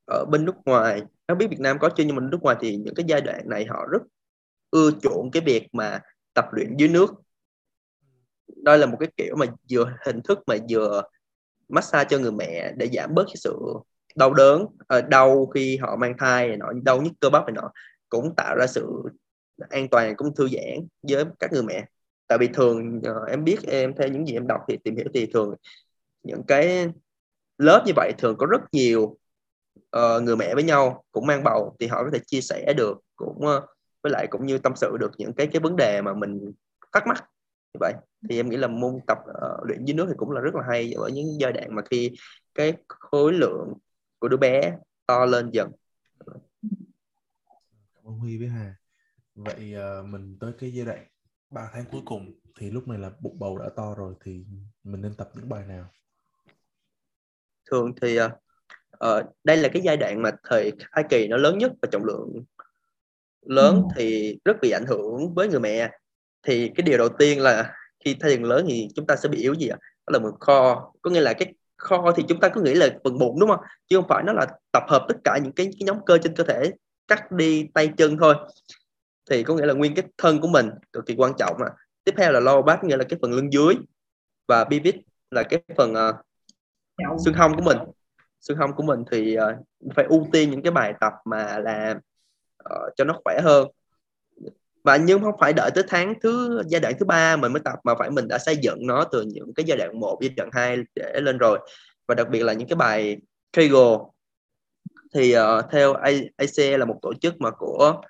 ở bên nước ngoài nó biết Việt Nam có chưa nhưng mà nước ngoài thì những cái giai đoạn này họ rất ưa chuộng cái việc mà tập luyện dưới nước. Đây là một cái kiểu mà vừa hình thức mà vừa massage cho người mẹ để giảm bớt cái sự đau đớn ờ, đau khi họ mang thai này nọ đau nhức cơ bắp này nọ cũng tạo ra sự an toàn cũng thư giãn với các người mẹ. Tại vì thường ờ, em biết em theo những gì em đọc thì tìm hiểu thì thường những cái lớp như vậy thường có rất nhiều uh, người mẹ với nhau cũng mang bầu thì họ có thể chia sẻ được cũng uh, với lại cũng như tâm sự được những cái cái vấn đề mà mình thắc mắc. Như vậy thì em nghĩ là môn tập uh, luyện dưới nước thì cũng là rất là hay ở những giai đoạn mà khi cái khối lượng của đứa bé to lên dần. Cảm ơn Huy với Hà. Vậy uh, mình tới cái giai đoạn 3 tháng cuối cùng thì lúc này là bụng bầu đã to rồi thì mình nên tập những bài nào? Thường thì uh, uh, đây là cái giai đoạn mà thời thai kỳ nó lớn nhất và trọng lượng lớn ừ. thì rất bị ảnh hưởng với người mẹ. Thì cái điều đầu tiên là khi thai kỳ lớn thì chúng ta sẽ bị yếu gì ạ? Đó là một kho có nghĩa là cái kho thì chúng ta cứ nghĩ là phần bụng đúng không? Chứ không phải nó là tập hợp tất cả những cái, cái nhóm cơ trên cơ thể cắt đi tay chân thôi. Thì có nghĩa là nguyên cái thân của mình cực kỳ quan trọng mà. Tiếp theo là lower back nghĩa là cái phần lưng dưới. Và pivot là cái phần uh, xương hông của mình. Xương hông của mình thì uh, phải ưu tiên những cái bài tập mà làm uh, cho nó khỏe hơn và nhưng không phải đợi tới tháng thứ giai đoạn thứ ba mình mới tập mà phải mình đã xây dựng nó từ những cái giai đoạn 1 giai đoạn 2 để lên rồi. Và đặc biệt là những cái bài Kegel thì uh, theo AC là một tổ chức mà của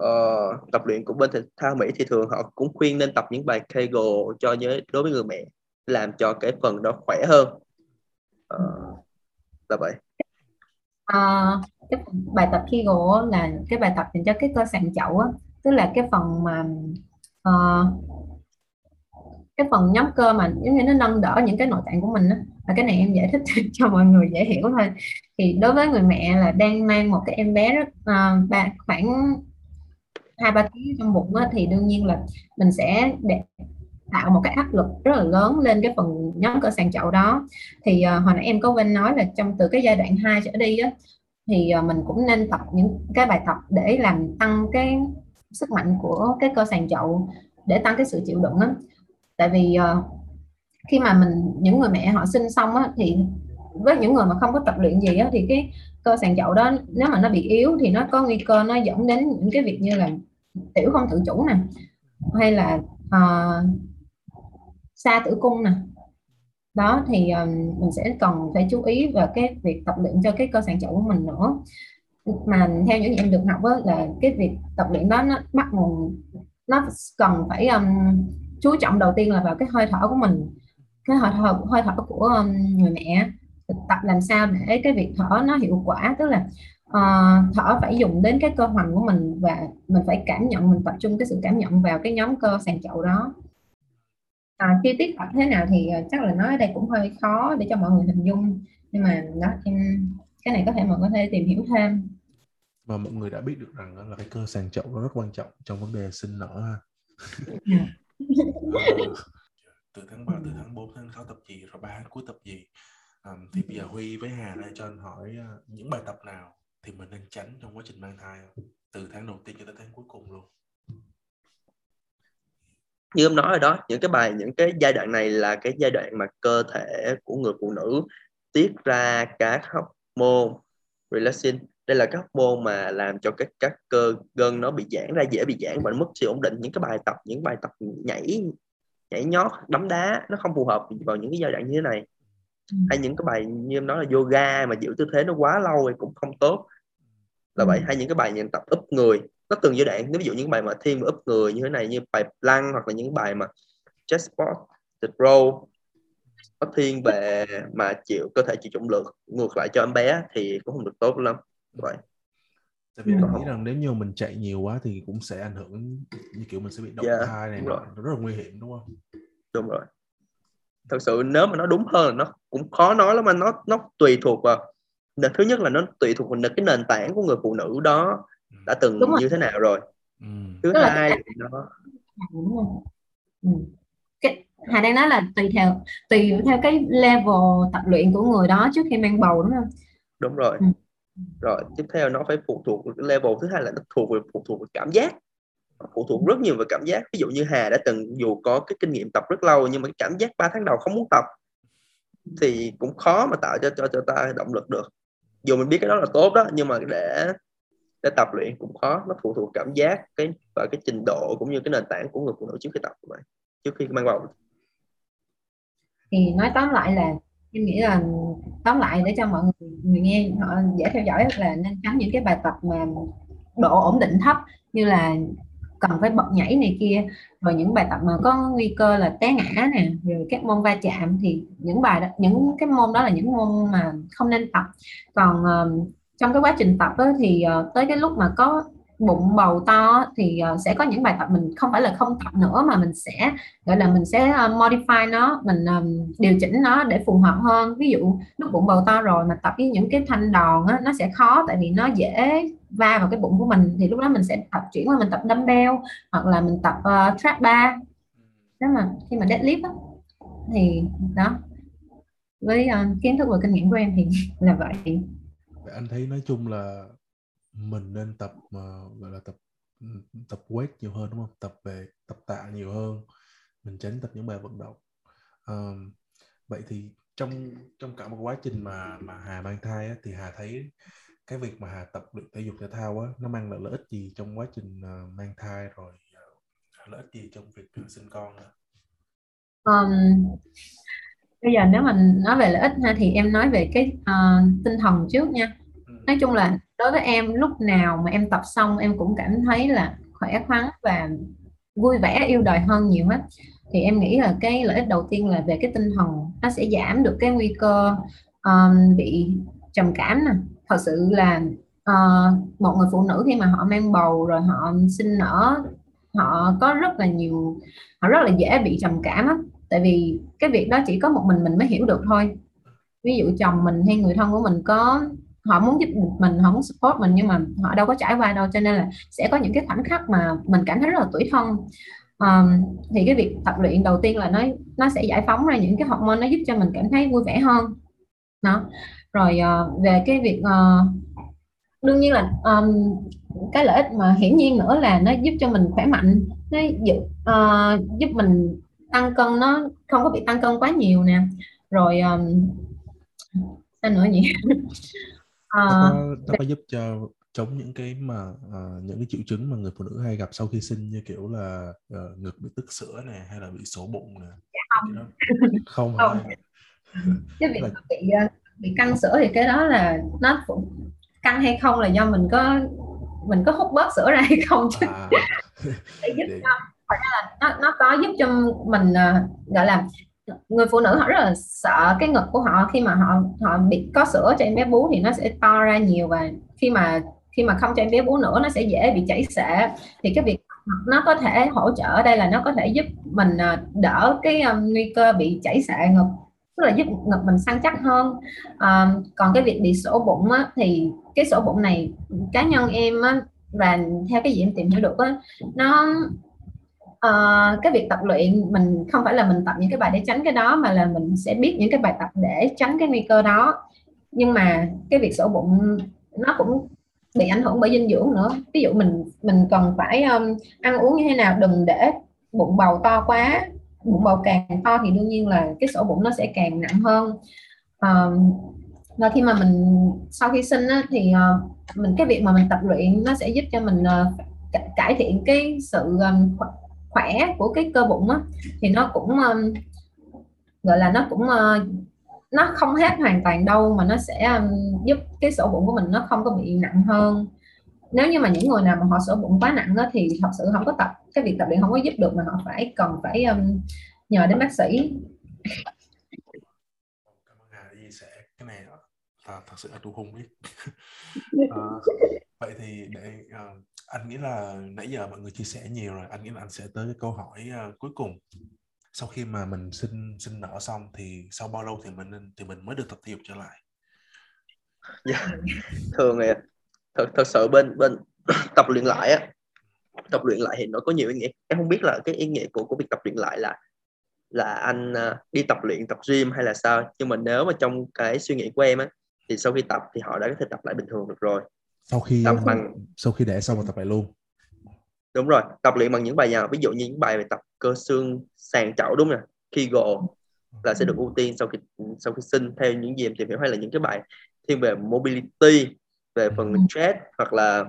uh, tập luyện của bên thể thao Mỹ thì thường họ cũng khuyên nên tập những bài Kegel cho với đối với người mẹ làm cho cái phần đó khỏe hơn. Uh, là vậy. À, cái bài tập Kegel là cái bài tập dành cho cái cơ sàn chậu á tức là cái phần mà uh, cái phần nhóm cơ mà giống như nó nâng đỡ những cái nội tạng của mình đó. và cái này em giải thích [LAUGHS] cho mọi người dễ hiểu thôi thì đối với người mẹ là đang mang một cái em bé rất uh, ba, khoảng hai ba ký trong bụng đó, thì đương nhiên là mình sẽ để tạo một cái áp lực rất là lớn lên cái phần nhóm cơ sàn chậu đó thì uh, hồi nãy em có bên nói là trong từ cái giai đoạn 2 trở đi á thì uh, mình cũng nên tập những cái bài tập để làm tăng cái sức mạnh của cái cơ sàn chậu để tăng cái sự chịu đựng á. Tại vì uh, khi mà mình những người mẹ họ sinh xong á thì với những người mà không có tập luyện gì á thì cái cơ sàn chậu đó nếu mà nó bị yếu thì nó có nguy cơ nó dẫn đến những cái việc như là tiểu không tự chủ nè hay là ờ, uh, xa tử cung nè. Đó thì um, mình sẽ cần phải chú ý vào cái việc tập luyện cho cái cơ sàn chậu của mình nữa mà theo những gì em được học đó, là cái việc tập luyện đó nó bắt nguồn nó cần phải um, chú trọng đầu tiên là vào cái hơi thở của mình. Cái hơi thở hơi thở của um, người mẹ tập làm sao để cái việc thở nó hiệu quả. Tức là uh, thở phải dùng đến cái cơ hoành của mình và mình phải cảm nhận mình tập trung cái sự cảm nhận vào cái nhóm cơ sàn chậu đó. À, chi tiết tập thế nào thì ờ, chắc là nói ở đây cũng hơi khó để cho mọi người hình dung. Nhưng mà đó em cái này có thể mọi người có thể tìm hiểu thêm và mọi người đã biết được rằng là cái cơ sàn chậu nó rất quan trọng trong vấn đề sinh nở ha. Ờ, [LAUGHS] từ tháng 3 từ tháng 4 tháng 6 tập gì rồi ba cuối tập gì? Um, thì bây giờ Huy với Hà đây cho anh hỏi uh, những bài tập nào thì mình nên tránh trong quá trình mang thai từ tháng đầu tiên cho tới tháng cuối cùng luôn. Như em nói rồi đó những cái bài những cái giai đoạn này là cái giai đoạn mà cơ thể của người phụ nữ tiết ra các hormone relaxin đây là các môn mà làm cho các các cơ gân nó bị giãn ra dễ bị giãn và mất sự ổn định. Những cái bài tập những bài tập nhảy nhảy nhót đấm đá nó không phù hợp vào những cái giai đoạn như thế này. Ừ. hay những cái bài như em nói là yoga mà giữ tư thế nó quá lâu thì cũng không tốt. Là vậy. Ừ. hay những cái bài như tập úp người. Nó từng giai đoạn nếu ví dụ những bài mà thiên úp người như thế này như bài lăn hoặc là những bài mà chest sport the row nó thiên về mà chịu cơ thể chịu trọng lực ngược lại cho em bé thì cũng không được tốt lắm vậy tại vì mình nghĩ rằng nếu như mình chạy nhiều quá thì cũng sẽ ảnh hưởng như kiểu mình sẽ bị động yeah, thai này nó rất là nguy hiểm đúng không đúng rồi thật sự nếu mà nó đúng hơn là nó cũng khó nói lắm mà nó nó tùy thuộc vào thứ nhất là nó tùy thuộc vào cái nền tảng của người phụ nữ đó ừ. đã từng như thế nào rồi ừ. thứ Tức hai là... thì nó ừ. cái Hà đang nói là tùy theo tùy theo cái level tập luyện của người đó trước khi mang bầu đúng không? đúng rồi Ừ. rồi tiếp theo nó phải phụ thuộc level. Thứ hai là nó thuộc về phụ thuộc về cảm giác. Phụ thuộc rất nhiều về cảm giác. Ví dụ như Hà đã từng dù có cái kinh nghiệm tập rất lâu nhưng mà cái cảm giác 3 tháng đầu không muốn tập thì cũng khó mà tạo cho cho cho ta động lực được. Dù mình biết cái đó là tốt đó nhưng mà để để tập luyện cũng khó. Nó phụ thuộc cảm giác cái và cái trình độ cũng như cái nền tảng của người phụ nữ trước khi tập của bạn trước khi mang bầu. Thì nói tóm lại là em nghĩ là tóm lại để cho mọi người, người nghe họ dễ theo dõi là nên tránh những cái bài tập mà độ ổn định thấp như là cần phải bật nhảy này kia. Rồi những bài tập mà có nguy cơ là té ngã nè rồi các môn va chạm thì những bài đó những cái môn đó là những môn mà không nên tập. Còn uh, trong cái quá trình tập đó thì uh, tới cái lúc mà có bụng bầu to thì ờ, sẽ có những bài tập mình không phải là không tập nữa mà mình sẽ gọi là mình sẽ ờ, modify nó mình ờ, điều chỉnh nó để phù hợp hơn. Ví dụ lúc bụng bầu to rồi mà tập với những cái thanh đòn á, nó sẽ khó tại vì nó dễ va vào cái bụng của mình thì lúc đó mình sẽ tập chuyển qua mình tập dumbbell hoặc là mình tập uh, trap bar nếu mà khi mà deadlift á, thì đó. Với uh, kiến thức và kinh nghiệm của em thì [LAUGHS] là Vậy anh thấy nói chung là mình nên tập mà gọi là tập tập weight nhiều hơn đúng không? Tập về tập tạ nhiều hơn. Mình tránh tập những bài vận động. Ờm, vậy thì trong trong cả một quá trình mà mà Hà mang thai á, thì Hà thấy cái việc mà Hà tập luyện thể dục thể thao á, nó mang lại lợi ích gì trong quá trình uh, mang thai rồi uh, lợi ích gì trong việc ờ, sinh con nữa? Um, bây giờ nếu mình nói về lợi ích ha, thì em nói về cái uh, tinh thần trước nha nói chung là đối với em lúc nào mà em tập xong em cũng cảm thấy là khỏe khoắn và vui vẻ yêu đời hơn nhiều hết. Thì em nghĩ là cái lợi ích đầu tiên là về cái tinh thần nó sẽ giảm được cái nguy cơ um, bị trầm cảm nè. Thật sự là uh, một người phụ nữ khi mà họ mang bầu rồi họ sinh nở họ có rất là nhiều họ rất là dễ bị trầm cảm á. Tại vì cái việc đó chỉ có một mình mình mới hiểu được thôi. Ví dụ chồng mình hay người thân của mình có họ muốn giúp mình họ muốn support mình nhưng mà họ đâu có trải qua đâu cho nên là sẽ có những cái khoảnh khắc mà mình cảm thấy rất là tủi thân. Um, thì cái việc tập luyện đầu tiên là nó nó sẽ giải phóng ra những cái hormone nó giúp cho mình cảm thấy vui vẻ hơn. Đó. Rồi uh, về cái việc uh, đương nhiên là um, cái lợi ích mà hiển nhiên nữa là nó giúp cho mình khỏe mạnh nó giúp, uh, ờ, giúp mình tăng cân nó không có bị tăng cân quá nhiều nè. Rồi um, sao nữa nhỉ? Nó có nó có giúp cho chống những cái mà ờ, những cái triệu chứng mà người phụ nữ hay gặp sau khi sinh như kiểu là ờ, ngực bị tức sữa này hay là bị sổ bụng nè. không. Đó- Không Không. cái việc Là- bị ờ, bị căng sữa thì cái đó là nó cũng căng hay không là do mình có mình có hút bớt sữa ra hay không chứ À, để giúp [LAUGHS] để- cho là nó nó có giúp cho mình ờ, gọi là người phụ nữ họ rất là sợ cái ngực của họ khi mà họ họ bị có sữa cho em bé bú thì nó sẽ to ra nhiều và khi mà khi mà không cho em bé bú nữa nó sẽ dễ bị chảy xệ. Thì cái việc nó có thể hỗ trợ ở đây là nó có thể giúp mình à, đỡ cái à, nguy cơ bị chảy xệ ngực tức là giúp ngực mình săn chắc hơn. À, còn cái việc bị sổ bụng á, thì cái sổ bụng này cá nhân em á, và theo cái gì em tìm hiểu được á, nó uh, cái việc tập luyện mình không phải là mình tập những cái bài để tránh cái đó mà là mình sẽ biết những cái bài tập để tránh cái nguy cơ đó. Nhưng mà cái việc sổ bụng nó cũng bị ảnh hưởng bởi dinh dưỡng nữa. Ví dụ mình mình cần phải um, ăn uống như thế nào đừng để bụng bầu to quá. Bụng bầu càng to thì đương nhiên là cái sổ bụng nó sẽ càng nặng hơn. Um, và khi mà mình sau khi sinh á, thì uh, mình cái việc mà mình tập luyện nó sẽ giúp cho mình uh, cải thiện cái sự um, khỏe- của cái cơ bụng á thì nó cũng um, gọi là nó cũng ờ, nó không hết hoàn toàn đâu mà nó sẽ um, giúp cái sổ bụng của mình nó không có bị nặng hơn nếu như mà những người nào mà họ sổ bụng quá nặng á, thì thật sự không có tập cái việc tập luyện không có giúp được mà họ phải cần phải um, nhờ đến bác sĩ Cảm ơn Hà chia sẻ cái này đó. Thật, sự là tôi không biết. Ờ, vậy thì để ờ, anh nghĩ là nãy giờ mọi người chia sẻ nhiều rồi, anh nghĩ là anh sẽ tới cái câu hỏi uh, cuối cùng. Sau khi mà mình sinh sinh nở xong thì sau bao lâu thì mình nên thì mình mới được tập thể dục trở lại? Dạ, thường thì thật thật sự bên bên [CLEARS THROAT] tập luyện lại á tập luyện lại thì nó có nhiều ý nghĩa em không biết là cái ý nghĩa của của việc tập luyện lại là là anh uh, đi tập luyện tập gym hay là sao nhưng mà nếu mà trong cái suy nghĩ của em á thì sau khi tập thì họ đã có thể tập lại bình thường được rồi sau khi tập bằng sau khi để xong và tập lại luôn. Đúng rồi tập luyện bằng những bài nào? Ví dụ như những bài về tập cơ xương sàn chậu đúng rồi Kegel là sẽ được ưu tiên sau khi sau khi sinh theo những gì em tìm hiểu hay là những cái bài thiên về mobility về phần ừ. stretch hoặc là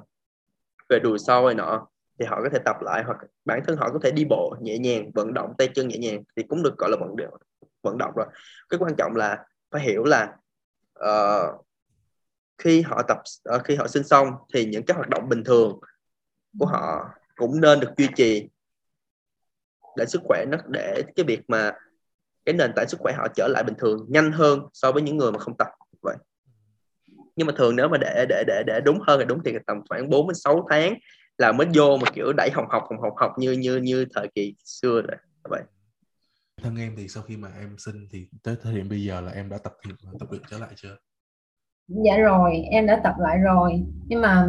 về đùi sau này nọ thì họ có thể tập lại hoặc bản thân họ có thể đi bộ nhẹ nhàng vận động tay chân nhẹ nhàng thì cũng được gọi là vận động vận động rồi. Cái quan trọng là phải hiểu là uh, khi họ tập ờ, khi họ sinh xong thì những cái hoạt động bình thường của họ cũng nên được duy trì để sức khỏe nó, để cái việc mà cái nền tảng sức khỏe họ trở lại bình thường nhanh hơn so với những người mà không tập vậy. Nhưng mà thường nếu mà để để để để đúng hơn thì đúng thì tầm khoảng 4 đến 6 tháng là mới vô mà kiểu đẩy hồng học hồng học học như như như thời kỳ xưa rồi, vậy. Thân em thì sau khi mà em sinh thì tới thời điểm bây giờ là em đã tập tập luyện trở lại chưa? Dạ rồi em đã tập lại rồi. Nhưng mà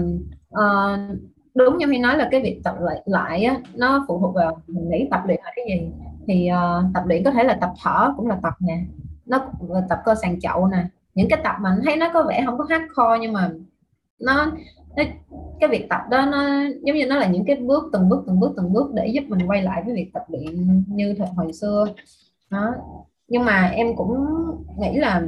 uh, đúng như khi nói là cái việc tập lại lại á, nó phụ thuộc vào mình nghĩ tập luyện là cái gì. Thì uh, tập luyện có thể là tập thở cũng là tập nè nó là tập cơ sàn chậu nè. Những cái tập mà thấy nó có vẻ không có hardcore nhưng mà nó, nó cái việc tập đó nó giống như nó là những cái bước từng bước từng bước từng bước để giúp mình quay lại với việc tập luyện như thời hồi xưa. Đó. Nhưng mà em cũng nghĩ là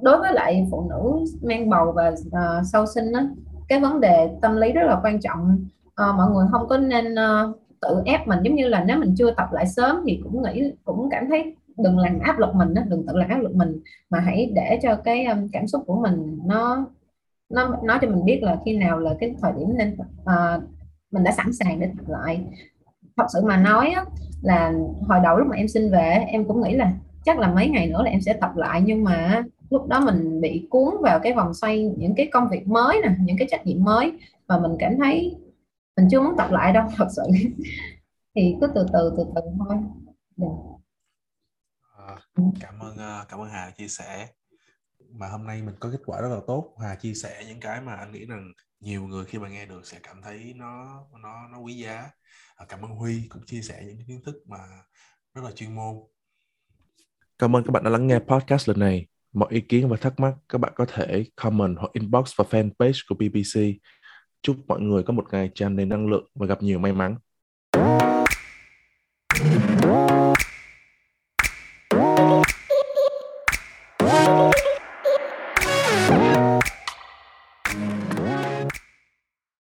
đối với lại phụ nữ mang bầu và uh, sau sinh đó, cái vấn đề tâm lý rất là quan trọng. Uh, mọi người không có nên uh, tự ép mình. Giống như là nếu mình chưa tập lại sớm thì cũng nghĩ cũng cảm thấy đừng làm áp lực mình đó, đừng tự làm áp lực mình. Mà hãy để cho cái um, cảm xúc của mình nó nó nói cho mình biết là khi nào là cái thời điểm nên uh, mình đã sẵn sàng để tập lại. Thật sự mà nói á, là hồi đầu lúc mà em xin về em cũng nghĩ là chắc là mấy ngày nữa là em sẽ tập lại. Nhưng mà lúc đó mình bị cuốn vào cái vòng xoay những cái công việc mới nè những cái trách nhiệm mới và mình cảm thấy mình chưa muốn tập lại đâu [LAUGHS] thật sự. Thì cứ từ từ từ từ thôi. Yeah. à, cảm ơn ờ, cảm ơn Hà chia sẻ. Mà hôm nay mình có kết quả rất là tốt. Hà chia sẻ những cái mà anh nghĩ rằng nhiều người khi mà nghe được sẽ cảm thấy nó nó nó quý giá. À, cảm ơn Huy cũng chia sẻ những kiến thức mà rất là chuyên môn. Cảm ơn các bạn đã lắng nghe podcast lần này. Mọi ý kiến và thắc mắc các bạn có thể comment hoặc inbox vào fanpage của BBC. Chúc mọi người có một ngày tràn đầy năng lượng và gặp nhiều may mắn.